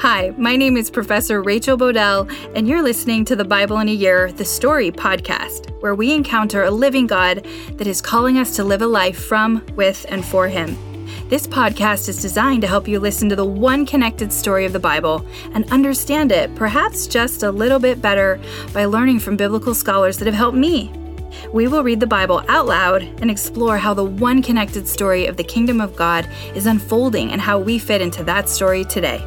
Hi, my name is Professor Rachel Bodell, and you're listening to the Bible in a Year, the Story podcast, where we encounter a living God that is calling us to live a life from, with, and for Him. This podcast is designed to help you listen to the one connected story of the Bible and understand it, perhaps just a little bit better, by learning from biblical scholars that have helped me. We will read the Bible out loud and explore how the one connected story of the kingdom of God is unfolding and how we fit into that story today.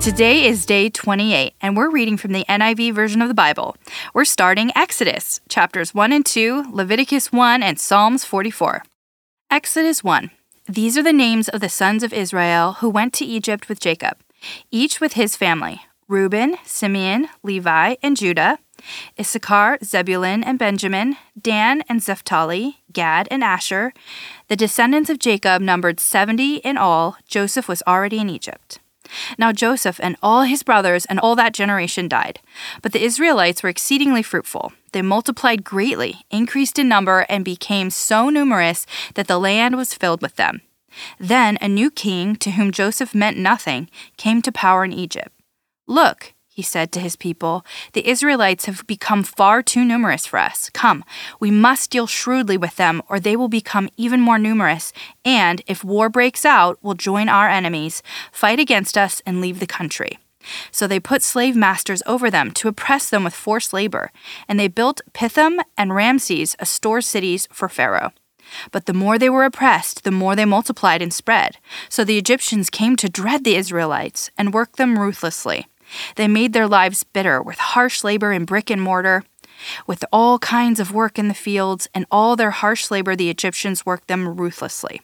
Today is day 28, and we're reading from the NIV version of the Bible. We're starting Exodus, chapters 1 and 2, Leviticus 1, and Psalms 44. Exodus 1. These are the names of the sons of Israel who went to Egypt with Jacob, each with his family Reuben, Simeon, Levi, and Judah, Issachar, Zebulun, and Benjamin, Dan and Naphtali, Gad and Asher. The descendants of Jacob numbered 70 in all. Joseph was already in Egypt. Now Joseph and all his brothers and all that generation died. But the Israelites were exceedingly fruitful. They multiplied greatly, increased in number, and became so numerous that the land was filled with them. Then a new king, to whom Joseph meant nothing, came to power in Egypt. Look, he said to his people, The Israelites have become far too numerous for us. Come, we must deal shrewdly with them, or they will become even more numerous, and, if war breaks out, will join our enemies, fight against us, and leave the country. So they put slave masters over them to oppress them with forced labor, and they built Pithom and Ramses as store cities for Pharaoh. But the more they were oppressed, the more they multiplied and spread. So the Egyptians came to dread the Israelites and worked them ruthlessly. They made their lives bitter with harsh labor in brick and mortar. With all kinds of work in the fields and all their harsh labor, the Egyptians worked them ruthlessly.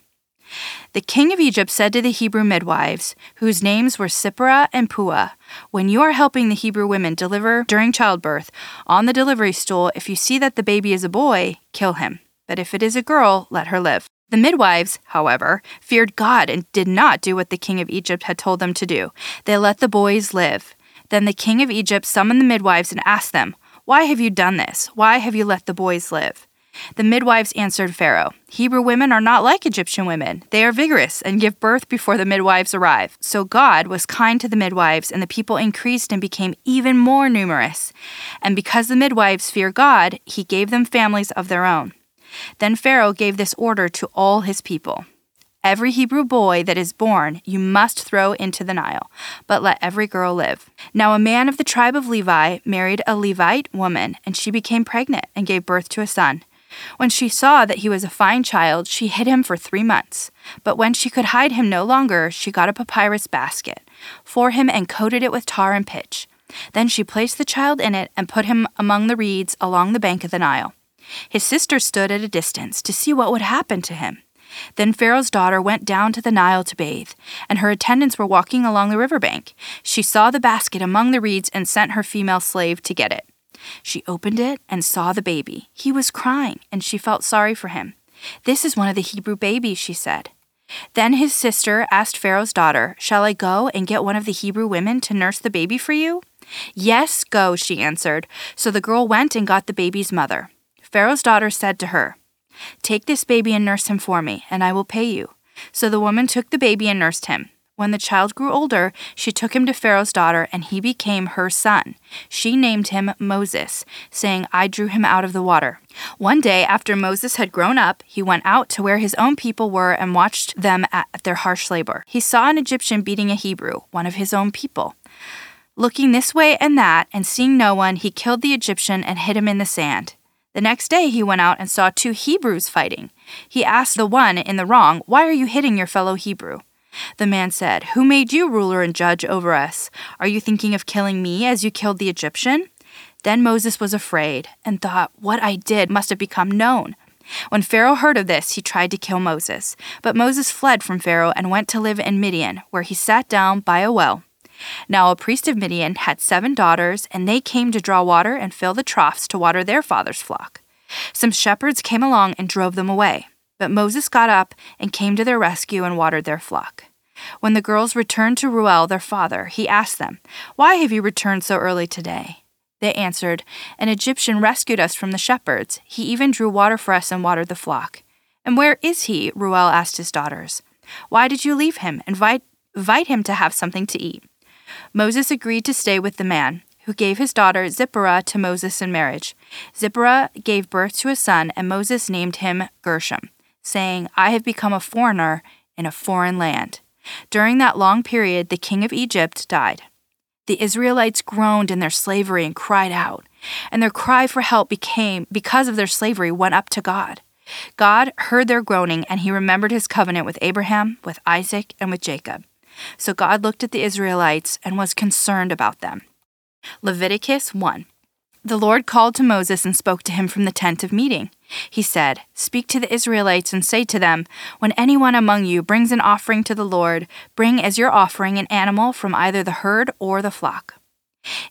The king of Egypt said to the Hebrew midwives, whose names were Shiphrah and Puah, When you are helping the Hebrew women deliver during childbirth, on the delivery stool, if you see that the baby is a boy, kill him. But if it is a girl, let her live. The midwives, however, feared God and did not do what the king of Egypt had told them to do. They let the boys live. Then the king of Egypt summoned the midwives and asked them, Why have you done this? Why have you let the boys live? The midwives answered Pharaoh, Hebrew women are not like Egyptian women. They are vigorous and give birth before the midwives arrive. So God was kind to the midwives, and the people increased and became even more numerous. And because the midwives fear God, he gave them families of their own. Then Pharaoh gave this order to all his people Every Hebrew boy that is born you must throw into the Nile, but let every girl live. Now a man of the tribe of Levi married a Levite woman, and she became pregnant and gave birth to a son. When she saw that he was a fine child, she hid him for three months. But when she could hide him no longer, she got a papyrus basket for him and coated it with tar and pitch. Then she placed the child in it and put him among the reeds along the bank of the Nile. His sister stood at a distance to see what would happen to him. Then Pharaoh's daughter went down to the Nile to bathe, and her attendants were walking along the river bank. She saw the basket among the reeds and sent her female slave to get it. She opened it and saw the baby. He was crying, and she felt sorry for him. This is one of the Hebrew babies, she said. Then his sister asked Pharaoh's daughter, Shall I go and get one of the Hebrew women to nurse the baby for you? Yes, go, she answered. So the girl went and got the baby's mother. Pharaoh's daughter said to her, Take this baby and nurse him for me, and I will pay you. So the woman took the baby and nursed him. When the child grew older, she took him to Pharaoh's daughter, and he became her son. She named him Moses, saying, I drew him out of the water. One day, after Moses had grown up, he went out to where his own people were and watched them at their harsh labor. He saw an Egyptian beating a Hebrew, one of his own people. Looking this way and that, and seeing no one, he killed the Egyptian and hid him in the sand. The next day he went out and saw two Hebrews fighting. He asked the one in the wrong, Why are you hitting your fellow Hebrew? The man said, Who made you ruler and judge over us? Are you thinking of killing me as you killed the Egyptian? Then Moses was afraid and thought, What I did must have become known. When Pharaoh heard of this, he tried to kill Moses. But Moses fled from Pharaoh and went to live in Midian, where he sat down by a well. Now a priest of Midian had seven daughters, and they came to draw water and fill the troughs to water their father's flock. Some shepherds came along and drove them away, but Moses got up and came to their rescue and watered their flock. When the girls returned to Reuel, their father, he asked them, Why have you returned so early today? They answered, An Egyptian rescued us from the shepherds. He even drew water for us and watered the flock. And where is he? Reuel asked his daughters. Why did you leave him? Invite, invite him to have something to eat. Moses agreed to stay with the man, who gave his daughter Zipporah to Moses in marriage. Zipporah gave birth to a son, and Moses named him Gershom, saying, I have become a foreigner in a foreign land. During that long period, the king of Egypt died. The Israelites groaned in their slavery and cried out, and their cry for help became, because of their slavery, went up to God. God heard their groaning, and he remembered his covenant with Abraham, with Isaac, and with Jacob. So God looked at the Israelites and was concerned about them. Leviticus 1. The Lord called to Moses and spoke to him from the tent of meeting. He said, Speak to the Israelites and say to them, When anyone among you brings an offering to the Lord, bring as your offering an animal from either the herd or the flock.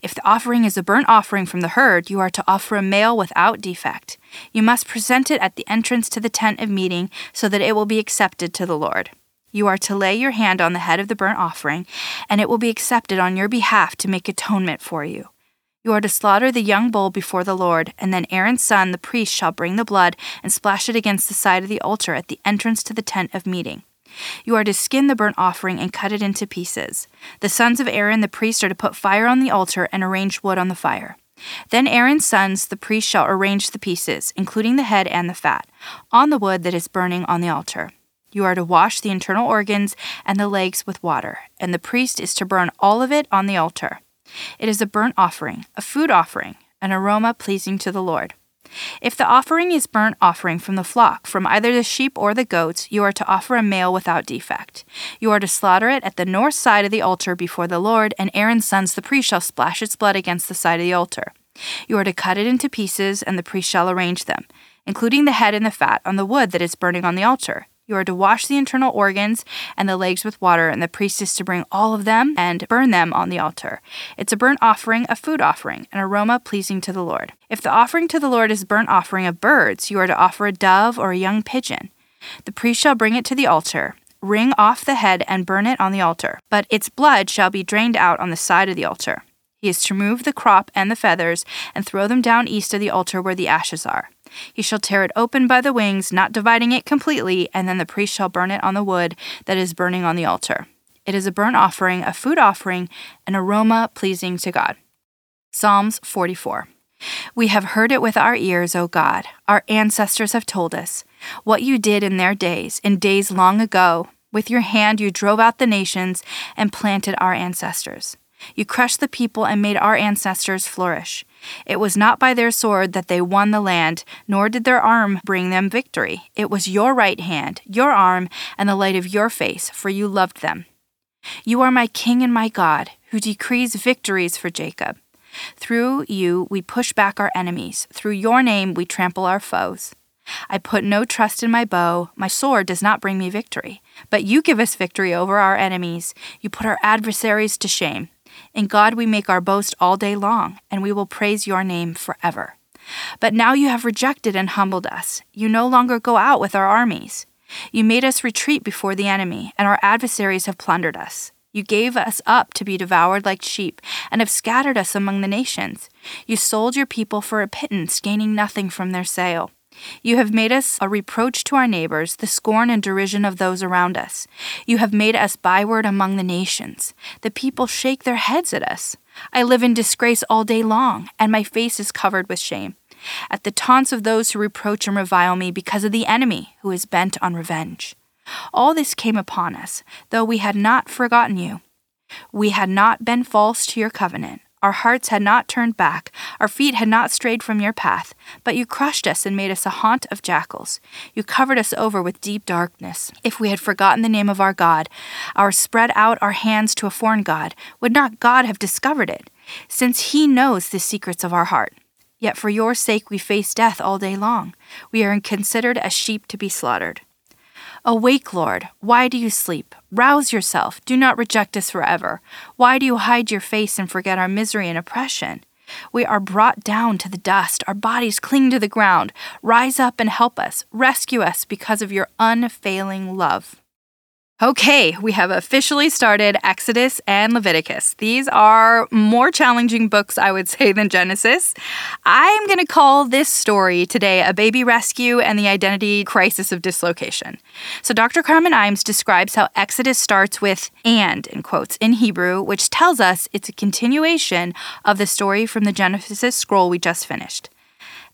If the offering is a burnt offering from the herd, you are to offer a male without defect. You must present it at the entrance to the tent of meeting so that it will be accepted to the Lord. You are to lay your hand on the head of the burnt offering, and it will be accepted on your behalf to make atonement for you. You are to slaughter the young bull before the Lord, and then Aaron's son, the priest, shall bring the blood and splash it against the side of the altar at the entrance to the tent of meeting. You are to skin the burnt offering and cut it into pieces. The sons of Aaron, the priest, are to put fire on the altar and arrange wood on the fire. Then Aaron's sons, the priest, shall arrange the pieces, including the head and the fat, on the wood that is burning on the altar. You are to wash the internal organs and the legs with water, and the priest is to burn all of it on the altar. It is a burnt offering, a food offering, an aroma pleasing to the Lord. If the offering is burnt offering from the flock, from either the sheep or the goats, you are to offer a male without defect. You are to slaughter it at the north side of the altar before the Lord, and Aaron's sons the priest shall splash its blood against the side of the altar. You are to cut it into pieces, and the priest shall arrange them, including the head and the fat, on the wood that is burning on the altar. You are to wash the internal organs and the legs with water, and the priest is to bring all of them and burn them on the altar. It's a burnt offering, a food offering, an aroma pleasing to the Lord. If the offering to the Lord is burnt offering of birds, you are to offer a dove or a young pigeon. The priest shall bring it to the altar, wring off the head, and burn it on the altar, but its blood shall be drained out on the side of the altar. He is to remove the crop and the feathers and throw them down east of the altar where the ashes are. He shall tear it open by the wings, not dividing it completely, and then the priest shall burn it on the wood that is burning on the altar. It is a burnt offering, a food offering, an aroma pleasing to God. Psalms 44. We have heard it with our ears, O God. Our ancestors have told us what you did in their days, in days long ago. With your hand you drove out the nations and planted our ancestors. You crushed the people and made our ancestors flourish. It was not by their sword that they won the land, nor did their arm bring them victory. It was your right hand, your arm, and the light of your face, for you loved them. You are my King and my God, who decrees victories for Jacob. Through you we push back our enemies. Through your name we trample our foes. I put no trust in my bow. My sword does not bring me victory. But you give us victory over our enemies. You put our adversaries to shame. In God we make our boast all day long, and we will praise your name forever. But now you have rejected and humbled us. You no longer go out with our armies. You made us retreat before the enemy, and our adversaries have plundered us. You gave us up to be devoured like sheep, and have scattered us among the nations. You sold your people for a pittance, gaining nothing from their sale. You have made us a reproach to our neighbors, the scorn and derision of those around us. You have made us byword among the nations. The people shake their heads at us. I live in disgrace all day long, and my face is covered with shame. At the taunts of those who reproach and revile me because of the enemy who is bent on revenge. All this came upon us, though we had not forgotten you. We had not been false to your covenant. Our hearts had not turned back, our feet had not strayed from your path, but you crushed us and made us a haunt of jackals. You covered us over with deep darkness. If we had forgotten the name of our God, our spread out our hands to a foreign God, would not God have discovered it, since He knows the secrets of our heart? Yet for your sake we face death all day long. We are considered as sheep to be slaughtered. Awake, Lord. Why do you sleep? Rouse yourself. Do not reject us forever. Why do you hide your face and forget our misery and oppression? We are brought down to the dust. Our bodies cling to the ground. Rise up and help us. Rescue us because of your unfailing love. Okay, we have officially started Exodus and Leviticus. These are more challenging books, I would say, than Genesis. I'm going to call this story today a baby rescue and the identity crisis of dislocation. So, Dr. Carmen Imes describes how Exodus starts with and, in quotes, in Hebrew, which tells us it's a continuation of the story from the Genesis scroll we just finished.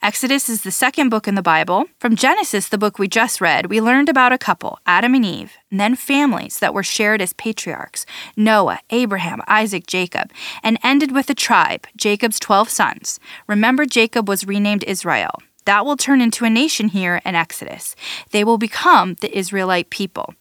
Exodus is the second book in the Bible. From Genesis, the book we just read, we learned about a couple, Adam and Eve, and then families that were shared as patriarchs Noah, Abraham, Isaac, Jacob, and ended with a tribe, Jacob's 12 sons. Remember, Jacob was renamed Israel. That will turn into a nation here in Exodus. They will become the Israelite people.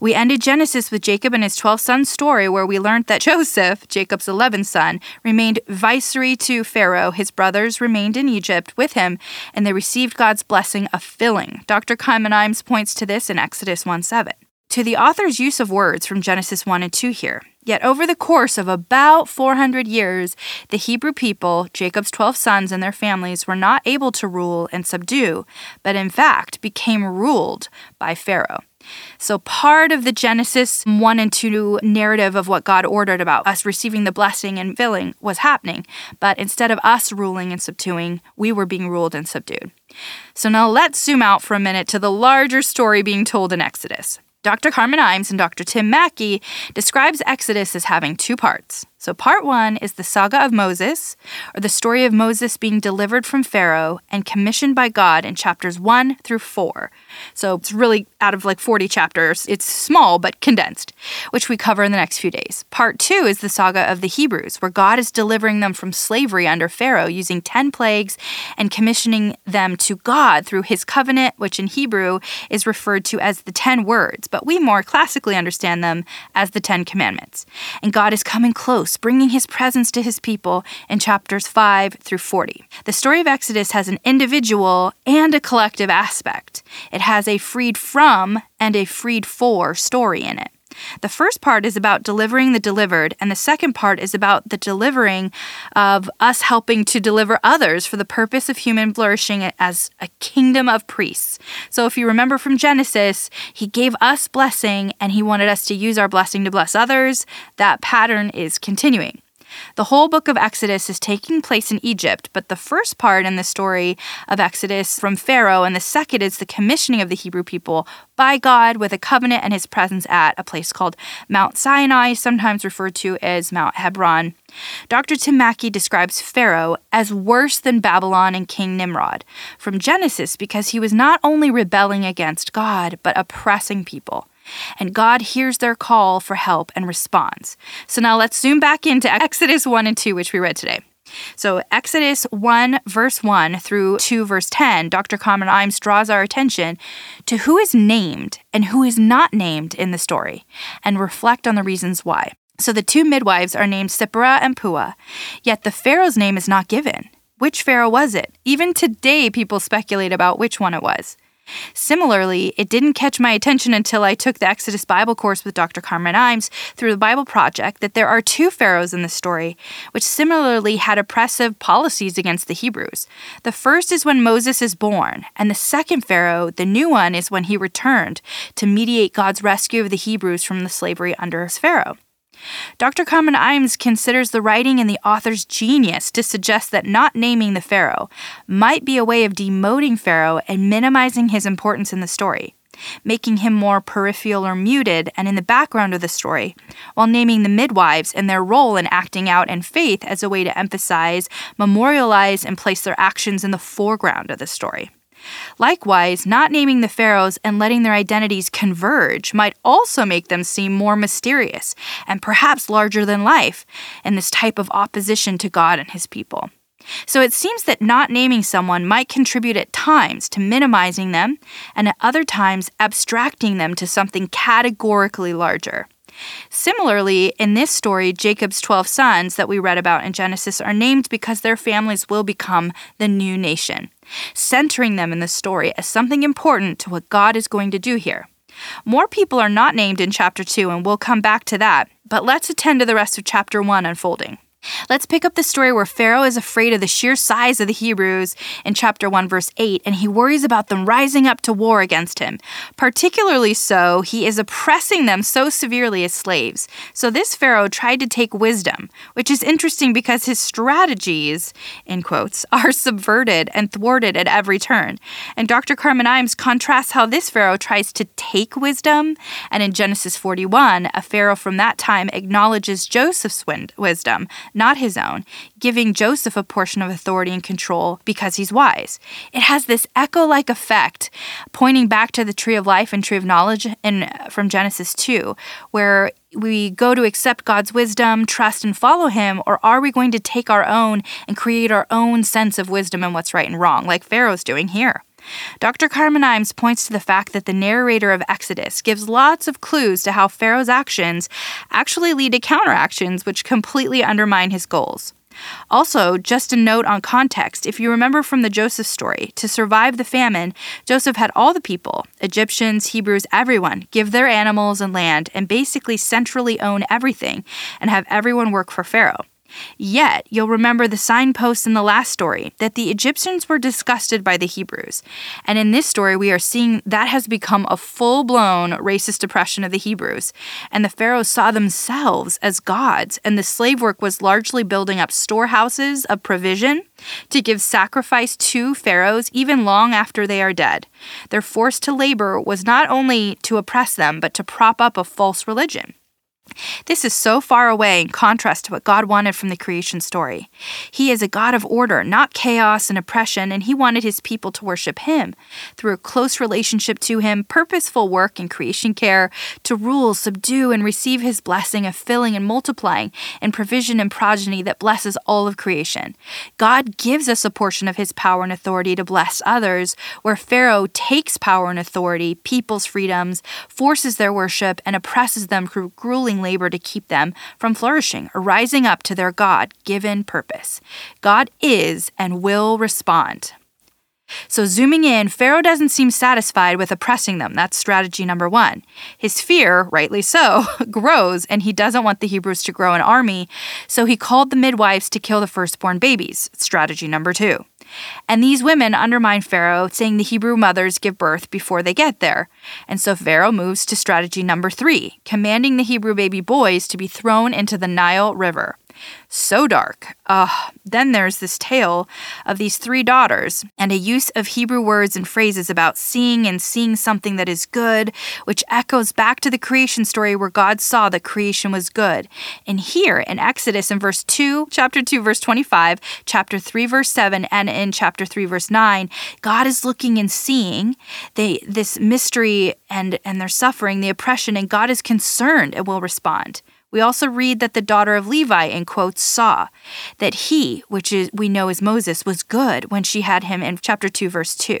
We ended Genesis with Jacob and his 12 sons story, where we learned that Joseph, Jacob's 11th son, remained viceroy to Pharaoh. His brothers remained in Egypt with him, and they received God's blessing of filling. Dr. Imes points to this in Exodus 1 7. To the author's use of words from Genesis 1 and 2 here. Yet over the course of about 400 years, the Hebrew people, Jacob's 12 sons and their families, were not able to rule and subdue, but in fact became ruled by Pharaoh. So, part of the Genesis 1 and 2 narrative of what God ordered about us receiving the blessing and filling was happening. But instead of us ruling and subduing, we were being ruled and subdued. So, now let's zoom out for a minute to the larger story being told in Exodus. Dr. Carmen Imes and Dr. Tim Mackie describes Exodus as having two parts. So, part one is the saga of Moses, or the story of Moses being delivered from Pharaoh and commissioned by God in chapters one through four. So, it's really out of like 40 chapters. It's small but condensed, which we cover in the next few days. Part two is the saga of the Hebrews, where God is delivering them from slavery under Pharaoh using 10 plagues and commissioning them to God through his covenant, which in Hebrew is referred to as the 10 words, but we more classically understand them as the 10 commandments. And God is coming close bringing his presence to his people in chapters 5 through 40. The story of Exodus has an individual and a collective aspect. It has a freed from and a freed for story in it. The first part is about delivering the delivered, and the second part is about the delivering of us helping to deliver others for the purpose of human flourishing as a kingdom of priests. So, if you remember from Genesis, he gave us blessing and he wanted us to use our blessing to bless others. That pattern is continuing. The whole book of Exodus is taking place in Egypt, but the first part in the story of Exodus from Pharaoh, and the second is the commissioning of the Hebrew people by God with a covenant and his presence at a place called Mount Sinai, sometimes referred to as Mount Hebron. Dr. Tim Mackie describes Pharaoh as worse than Babylon and King Nimrod from Genesis because he was not only rebelling against God, but oppressing people and God hears their call for help and responds. So now let's zoom back into Exodus 1 and 2, which we read today. So, Exodus 1, verse 1 through 2, verse 10, Dr. Carmen Imes draws our attention to who is named and who is not named in the story and reflect on the reasons why. So, the two midwives are named Sipporah and Puah, yet the Pharaoh's name is not given. Which Pharaoh was it? Even today, people speculate about which one it was. Similarly, it didn't catch my attention until I took the Exodus Bible course with Dr. Carmen Imes through the Bible Project that there are two pharaohs in the story, which similarly had oppressive policies against the Hebrews. The first is when Moses is born, and the second pharaoh, the new one, is when he returned to mediate God's rescue of the Hebrews from the slavery under his Pharaoh. Dr. Carmen Imes considers the writing and the author's genius to suggest that not naming the Pharaoh might be a way of demoting Pharaoh and minimizing his importance in the story, making him more peripheral or muted and in the background of the story, while naming the midwives and their role in acting out in faith as a way to emphasize, memorialize, and place their actions in the foreground of the story. Likewise, not naming the pharaohs and letting their identities converge might also make them seem more mysterious and perhaps larger than life in this type of opposition to God and his people. So it seems that not naming someone might contribute at times to minimizing them, and at other times abstracting them to something categorically larger. Similarly, in this story, Jacob's 12 sons that we read about in Genesis are named because their families will become the new nation, centering them in the story as something important to what God is going to do here. More people are not named in chapter 2, and we'll come back to that, but let's attend to the rest of chapter 1 unfolding. Let's pick up the story where Pharaoh is afraid of the sheer size of the Hebrews in chapter 1, verse 8, and he worries about them rising up to war against him. Particularly so, he is oppressing them so severely as slaves. So this Pharaoh tried to take wisdom, which is interesting because his strategies, in quotes, are subverted and thwarted at every turn. And Dr. Carmen Imes contrasts how this Pharaoh tries to take wisdom, and in Genesis 41, a Pharaoh from that time acknowledges Joseph's wisdom not his own, giving Joseph a portion of authority and control because he's wise. It has this echo like effect, pointing back to the tree of life and tree of knowledge in, uh, from Genesis 2, where we go to accept God's wisdom, trust, and follow Him, or are we going to take our own and create our own sense of wisdom and what's right and wrong, like Pharaoh's doing here? Dr. Carmen Imes points to the fact that the narrator of Exodus gives lots of clues to how Pharaoh's actions actually lead to counteractions which completely undermine his goals. Also, just a note on context if you remember from the Joseph story, to survive the famine, Joseph had all the people Egyptians, Hebrews, everyone give their animals and land and basically centrally own everything and have everyone work for Pharaoh. Yet, you'll remember the signposts in the last story that the Egyptians were disgusted by the Hebrews. And in this story, we are seeing that has become a full blown racist oppression of the Hebrews. And the pharaohs saw themselves as gods, and the slave work was largely building up storehouses of provision to give sacrifice to pharaohs even long after they are dead. Their force to labor was not only to oppress them, but to prop up a false religion. This is so far away in contrast to what God wanted from the creation story. He is a God of order, not chaos and oppression, and He wanted His people to worship Him through a close relationship to Him, purposeful work and creation care, to rule, subdue, and receive His blessing of filling and multiplying, and provision and progeny that blesses all of creation. God gives us a portion of His power and authority to bless others, where Pharaoh takes power and authority, people's freedoms, forces their worship, and oppresses them through grueling labor to keep them from flourishing or rising up to their God given purpose. God is and will respond. So, zooming in, Pharaoh doesn't seem satisfied with oppressing them. That's strategy number one. His fear, rightly so, grows, and he doesn't want the Hebrews to grow an army, so he called the midwives to kill the firstborn babies. Strategy number two. And these women undermine Pharaoh, saying the Hebrew mothers give birth before they get there. And so Pharaoh moves to strategy number three, commanding the Hebrew baby boys to be thrown into the Nile River. So dark. Uh, then there's this tale of these three daughters and a use of Hebrew words and phrases about seeing and seeing something that is good, which echoes back to the creation story where God saw that creation was good. And here in Exodus in verse 2, chapter 2, verse 25, chapter 3, verse 7, and in chapter 3, verse 9, God is looking and seeing they, this mystery and, and their suffering, the oppression, and God is concerned and will respond. We also read that the daughter of Levi, in quotes, saw that he, which is, we know is Moses, was good when she had him in chapter 2, verse 2.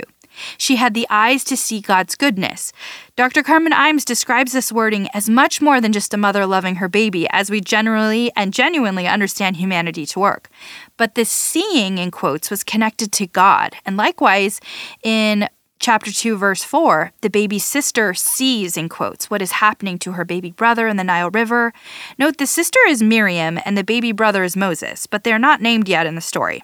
She had the eyes to see God's goodness. Dr. Carmen Imes describes this wording as much more than just a mother loving her baby, as we generally and genuinely understand humanity to work. But this seeing, in quotes, was connected to God. And likewise, in chapter 2, verse 4, the baby's sister sees, in quotes, what is happening to her baby brother in the Nile River. Note the sister is Miriam and the baby brother is Moses, but they are not named yet in the story.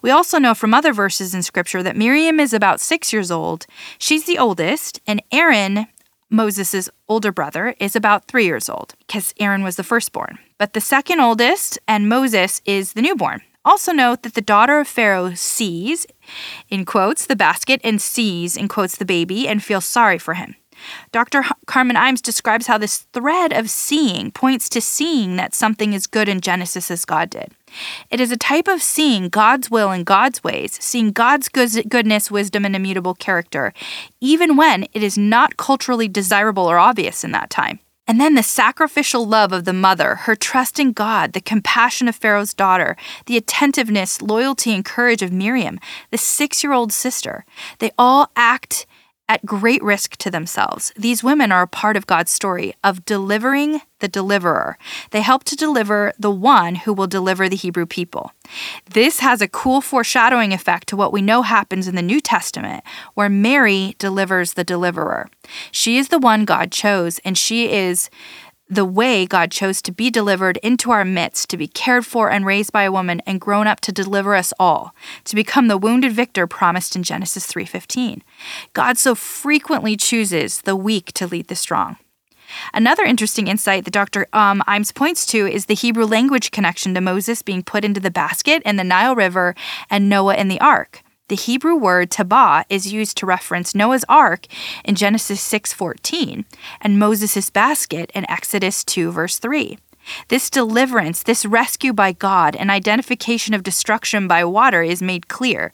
We also know from other verses in Scripture that Miriam is about six years old. She's the oldest, and Aaron, Moses' older brother, is about three years old, because Aaron was the firstborn. But the second oldest, and Moses, is the newborn. Also, note that the daughter of Pharaoh sees, in quotes, the basket and sees, in quotes, the baby and feels sorry for him. Dr. Carmen Imes describes how this thread of seeing points to seeing that something is good in Genesis as God did. It is a type of seeing God's will and God's ways, seeing God's goodness, wisdom, and immutable character, even when it is not culturally desirable or obvious in that time. And then the sacrificial love of the mother, her trust in God, the compassion of Pharaoh's daughter, the attentiveness, loyalty, and courage of Miriam, the six year old sister. They all act at great risk to themselves. These women are a part of God's story of delivering the deliverer. They help to deliver the one who will deliver the Hebrew people. This has a cool foreshadowing effect to what we know happens in the New Testament, where Mary delivers the deliverer. She is the one God chose, and she is the way God chose to be delivered into our midst, to be cared for and raised by a woman and grown up to deliver us all, to become the wounded victor promised in Genesis 3:15. God so frequently chooses the weak to lead the strong. Another interesting insight that Dr. Um, Imes points to is the Hebrew language connection to Moses being put into the basket in the Nile River and Noah in the ark. The Hebrew word tabah is used to reference Noah's ark in Genesis 6:14 and Moses' basket in Exodus 2 verse 3. This deliverance, this rescue by God, and identification of destruction by water is made clear.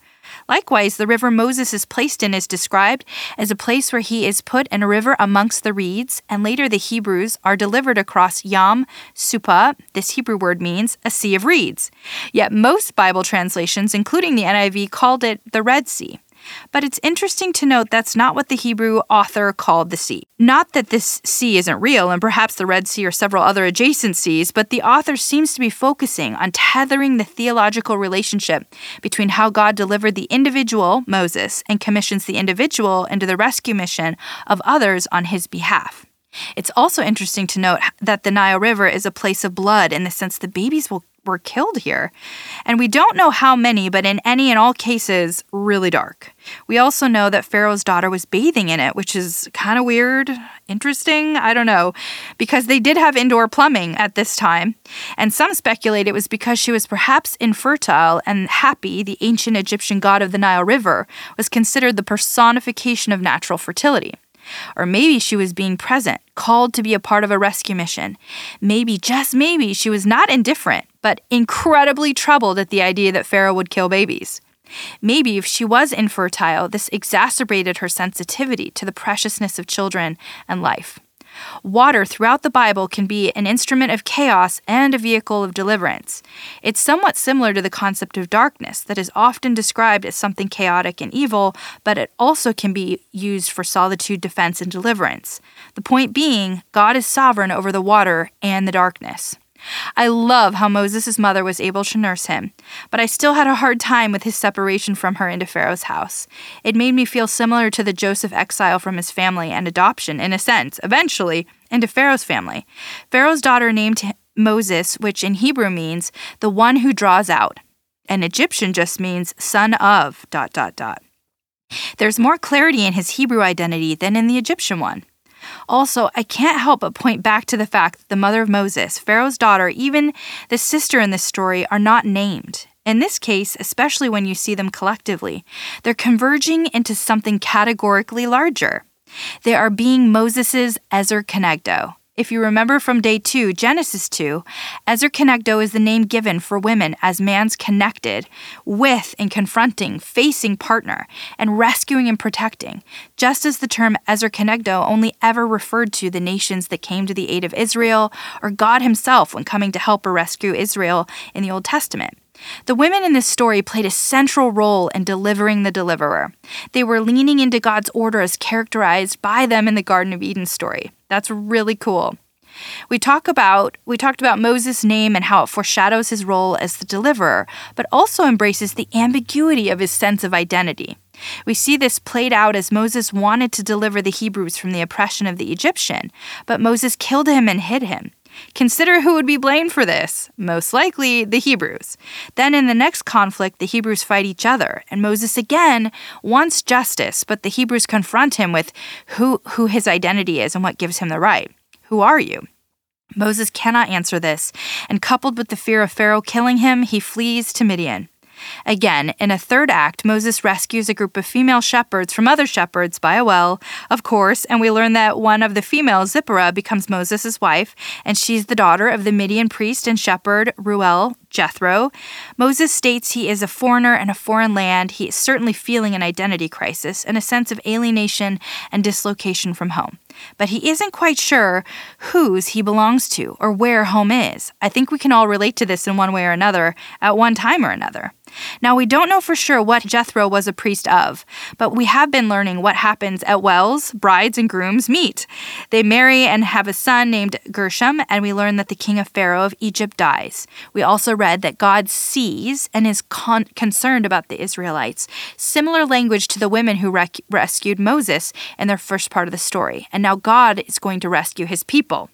Likewise, the river Moses is placed in is described as a place where he is put in a river amongst the reeds, and later the Hebrews are delivered across Yam Supah. This Hebrew word means a sea of reeds. Yet most Bible translations, including the NIV, called it the Red Sea. But it's interesting to note that's not what the Hebrew author called the sea. Not that this sea isn't real, and perhaps the Red Sea or several other adjacent seas, but the author seems to be focusing on tethering the theological relationship between how God delivered the individual, Moses, and commissions the individual into the rescue mission of others on his behalf. It's also interesting to note that the Nile River is a place of blood in the sense the babies will were killed here. And we don't know how many, but in any and all cases, really dark. We also know that Pharaoh's daughter was bathing in it, which is kind of weird, interesting, I don't know, because they did have indoor plumbing at this time. And some speculate it was because she was perhaps infertile and Hapi, the ancient Egyptian god of the Nile River, was considered the personification of natural fertility. Or maybe she was being present, called to be a part of a rescue mission. Maybe, just maybe, she was not indifferent, but incredibly troubled at the idea that Pharaoh would kill babies. Maybe if she was infertile, this exacerbated her sensitivity to the preciousness of children and life. Water throughout the Bible can be an instrument of chaos and a vehicle of deliverance. It's somewhat similar to the concept of darkness, that is often described as something chaotic and evil, but it also can be used for solitude, defense, and deliverance. The point being, God is sovereign over the water and the darkness. I love how Moses' mother was able to nurse him, but I still had a hard time with his separation from her into Pharaoh's house. It made me feel similar to the Joseph exile from his family and adoption, in a sense, eventually, into Pharaoh's family. Pharaoh's daughter named Moses, which in Hebrew means the one who draws out. An Egyptian just means son of dot dot dot. There's more clarity in his Hebrew identity than in the Egyptian one. Also, I can't help but point back to the fact that the mother of Moses, Pharaoh's daughter, even the sister in this story are not named. In this case, especially when you see them collectively, they're converging into something categorically larger. They are being Moses's Ezer Kenegdo, if you remember from day two, Genesis 2, Ezer Kenegdo is the name given for women as man's connected with and confronting, facing partner, and rescuing and protecting, just as the term Ezer Kenegdo only ever referred to the nations that came to the aid of Israel or God Himself when coming to help or rescue Israel in the Old Testament. The women in this story played a central role in delivering the deliverer. They were leaning into God's order as characterized by them in the Garden of Eden story. That's really cool. We talk about we talked about Moses' name and how it foreshadows his role as the deliverer, but also embraces the ambiguity of his sense of identity. We see this played out as Moses wanted to deliver the Hebrews from the oppression of the Egyptian, but Moses killed him and hid him. Consider who would be blamed for this. Most likely, the Hebrews. Then, in the next conflict, the Hebrews fight each other, and Moses again wants justice, but the Hebrews confront him with who, who his identity is and what gives him the right. Who are you? Moses cannot answer this, and coupled with the fear of Pharaoh killing him, he flees to Midian. Again, in a third act, Moses rescues a group of female shepherds from other shepherds by a well, of course, and we learn that one of the females, Zipporah, becomes Moses' wife, and she's the daughter of the Midian priest and shepherd Reuel Jethro. Moses states he is a foreigner in a foreign land. He is certainly feeling an identity crisis and a sense of alienation and dislocation from home. But he isn't quite sure whose he belongs to or where home is. I think we can all relate to this in one way or another at one time or another. Now, we don't know for sure what Jethro was a priest of, but we have been learning what happens at wells, brides and grooms meet. They marry and have a son named Gershom, and we learn that the king of Pharaoh of Egypt dies. We also read that God sees and is con- concerned about the Israelites. Similar language to the women who rec- rescued Moses in their first part of the story. And now God is going to rescue his people.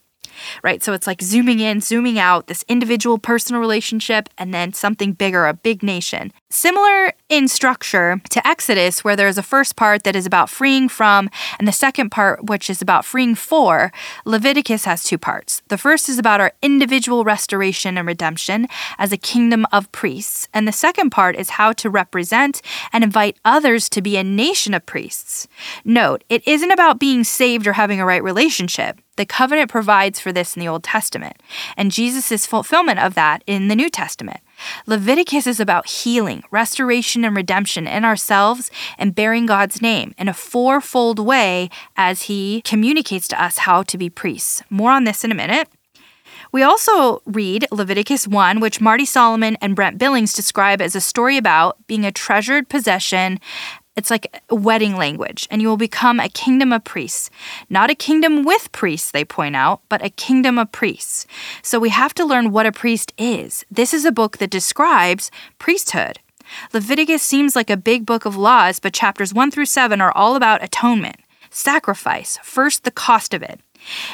Right? So it's like zooming in, zooming out, this individual personal relationship, and then something bigger, a big nation. Similar in structure to Exodus, where there's a first part that is about freeing from, and the second part, which is about freeing for, Leviticus has two parts. The first is about our individual restoration and redemption as a kingdom of priests, and the second part is how to represent and invite others to be a nation of priests. Note, it isn't about being saved or having a right relationship. The covenant provides for this in the Old Testament, and Jesus' fulfillment of that in the New Testament. Leviticus is about healing, restoration, and redemption in ourselves and bearing God's name in a fourfold way as He communicates to us how to be priests. More on this in a minute. We also read Leviticus 1, which Marty Solomon and Brent Billings describe as a story about being a treasured possession it's like wedding language, and you will become a kingdom of priests. Not a kingdom with priests, they point out, but a kingdom of priests. So we have to learn what a priest is. This is a book that describes priesthood. Leviticus seems like a big book of laws, but chapters 1 through 7 are all about atonement, sacrifice, first the cost of it.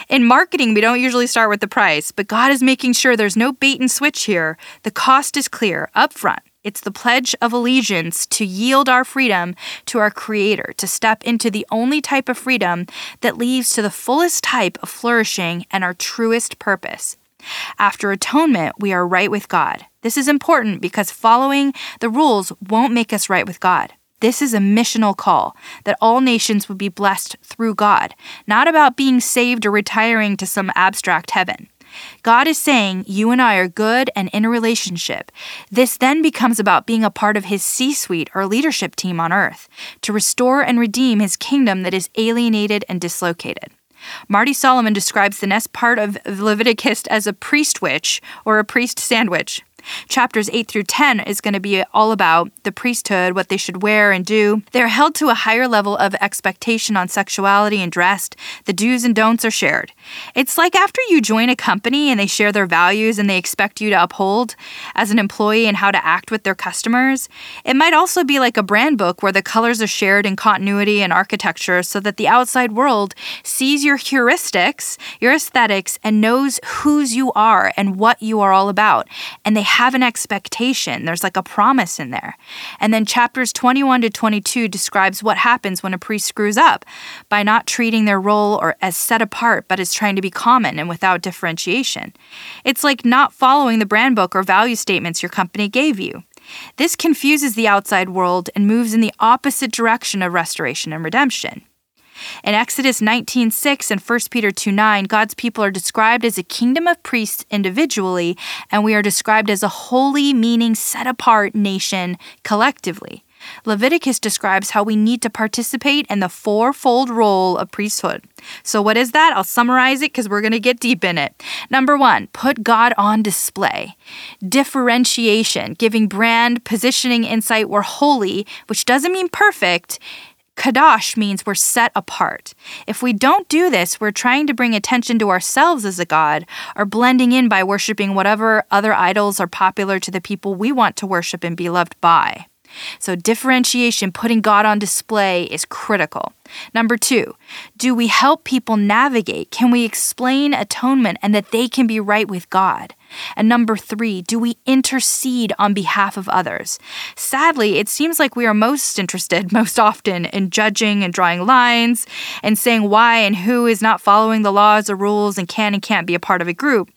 In marketing, we don't usually start with the price, but God is making sure there's no bait and switch here. The cost is clear up front. It's the pledge of allegiance to yield our freedom to our Creator, to step into the only type of freedom that leads to the fullest type of flourishing and our truest purpose. After atonement, we are right with God. This is important because following the rules won't make us right with God. This is a missional call that all nations would be blessed through God, not about being saved or retiring to some abstract heaven. God is saying, You and I are good and in a relationship. This then becomes about being a part of His C suite or leadership team on earth to restore and redeem His kingdom that is alienated and dislocated. Marty Solomon describes the next part of Leviticus as a priest witch or a priest sandwich. Chapters 8 through 10 is going to be all about the priesthood, what they should wear and do. They're held to a higher level of expectation on sexuality and dress. The do's and don'ts are shared. It's like after you join a company and they share their values and they expect you to uphold as an employee and how to act with their customers. It might also be like a brand book where the colors are shared in continuity and architecture so that the outside world sees your heuristics, your aesthetics, and knows whose you are and what you are all about. And they have an expectation. There's like a promise in there. And then chapters 21 to 22 describes what happens when a priest screws up by not treating their role or as set apart, but as trying to be common and without differentiation. It's like not following the brand book or value statements your company gave you. This confuses the outside world and moves in the opposite direction of restoration and redemption. In Exodus 19:6 and 1 Peter 2:9, God's people are described as a kingdom of priests individually, and we are described as a holy, meaning set apart nation collectively. Leviticus describes how we need to participate in the fourfold role of priesthood. So, what is that? I'll summarize it because we're going to get deep in it. Number one, put God on display. Differentiation, giving brand, positioning, insight. We're holy, which doesn't mean perfect. Kadosh means we're set apart. If we don't do this, we're trying to bring attention to ourselves as a God or blending in by worshiping whatever other idols are popular to the people we want to worship and be loved by. So, differentiation, putting God on display, is critical. Number two, do we help people navigate? Can we explain atonement and that they can be right with God? And number three, do we intercede on behalf of others? Sadly, it seems like we are most interested, most often, in judging and drawing lines and saying why and who is not following the laws or rules and can and can't be a part of a group.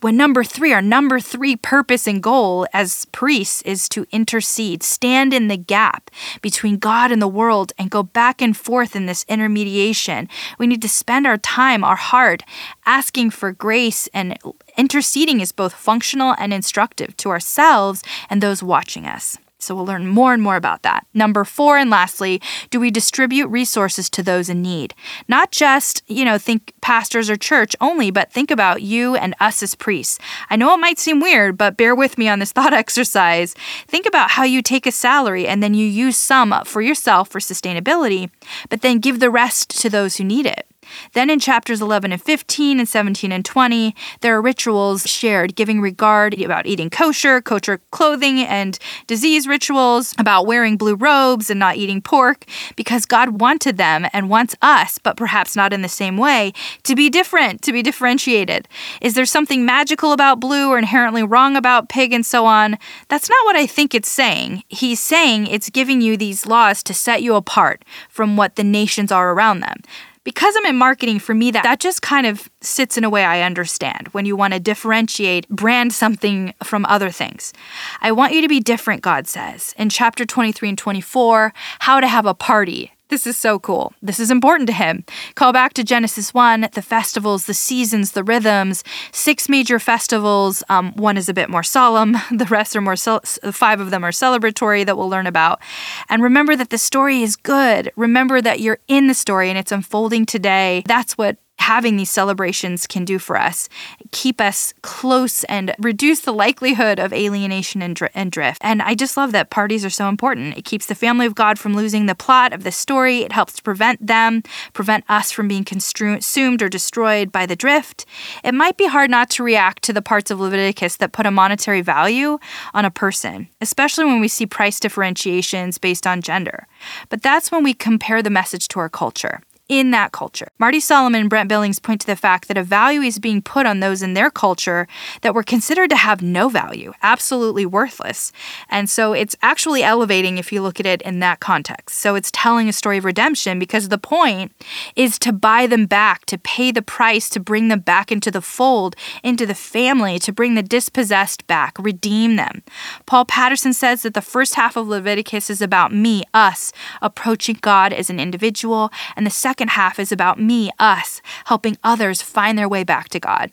When number three, our number three purpose and goal as priests is to intercede, stand in the gap between God and the world, and go back and forth in this intermediation. We need to spend our time, our heart, asking for grace and interceding is both functional and instructive to ourselves and those watching us. So we'll learn more and more about that. Number four, and lastly, do we distribute resources to those in need? Not just, you know, think pastors or church only, but think about you and us as priests. I know it might seem weird, but bear with me on this thought exercise. Think about how you take a salary and then you use some for yourself for sustainability, but then give the rest to those who need it. Then in chapters 11 and 15 and 17 and 20, there are rituals shared giving regard about eating kosher, kosher clothing, and disease rituals, about wearing blue robes and not eating pork, because God wanted them and wants us, but perhaps not in the same way, to be different, to be differentiated. Is there something magical about blue or inherently wrong about pig and so on? That's not what I think it's saying. He's saying it's giving you these laws to set you apart from what the nations are around them because I'm in marketing, for me, that, that just kind of sits in a way I understand when you want to differentiate, brand something from other things. I want you to be different, God says. In chapter 23 and 24, how to have a party this is so cool. This is important to him. Call back to Genesis 1, the festivals, the seasons, the rhythms, six major festivals. Um, one is a bit more solemn, the rest are more, five of them are celebratory that we'll learn about. And remember that the story is good. Remember that you're in the story and it's unfolding today. That's what having these celebrations can do for us keep us close and reduce the likelihood of alienation and, dr- and drift. And I just love that parties are so important. It keeps the family of God from losing the plot of the story, it helps to prevent them, prevent us from being consumed or destroyed by the drift. It might be hard not to react to the parts of Leviticus that put a monetary value on a person, especially when we see price differentiations based on gender. But that's when we compare the message to our culture in that culture. Marty Solomon and Brent Billings point to the fact that a value is being put on those in their culture that were considered to have no value, absolutely worthless. And so it's actually elevating if you look at it in that context. So it's telling a story of redemption because the point is to buy them back, to pay the price, to bring them back into the fold, into the family, to bring the dispossessed back, redeem them. Paul Patterson says that the first half of Leviticus is about me, us, approaching God as an individual, and the second second half is about me, us, helping others find their way back to God.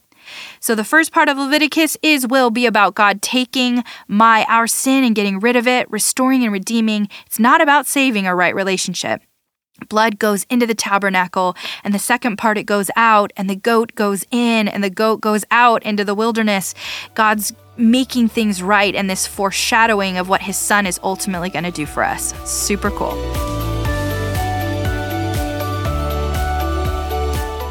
So the first part of Leviticus is will be about God taking my our sin and getting rid of it, restoring and redeeming. It's not about saving a right relationship. Blood goes into the tabernacle, and the second part it goes out, and the goat goes in, and the goat goes out into the wilderness. God's making things right, and this foreshadowing of what his son is ultimately going to do for us. Super cool.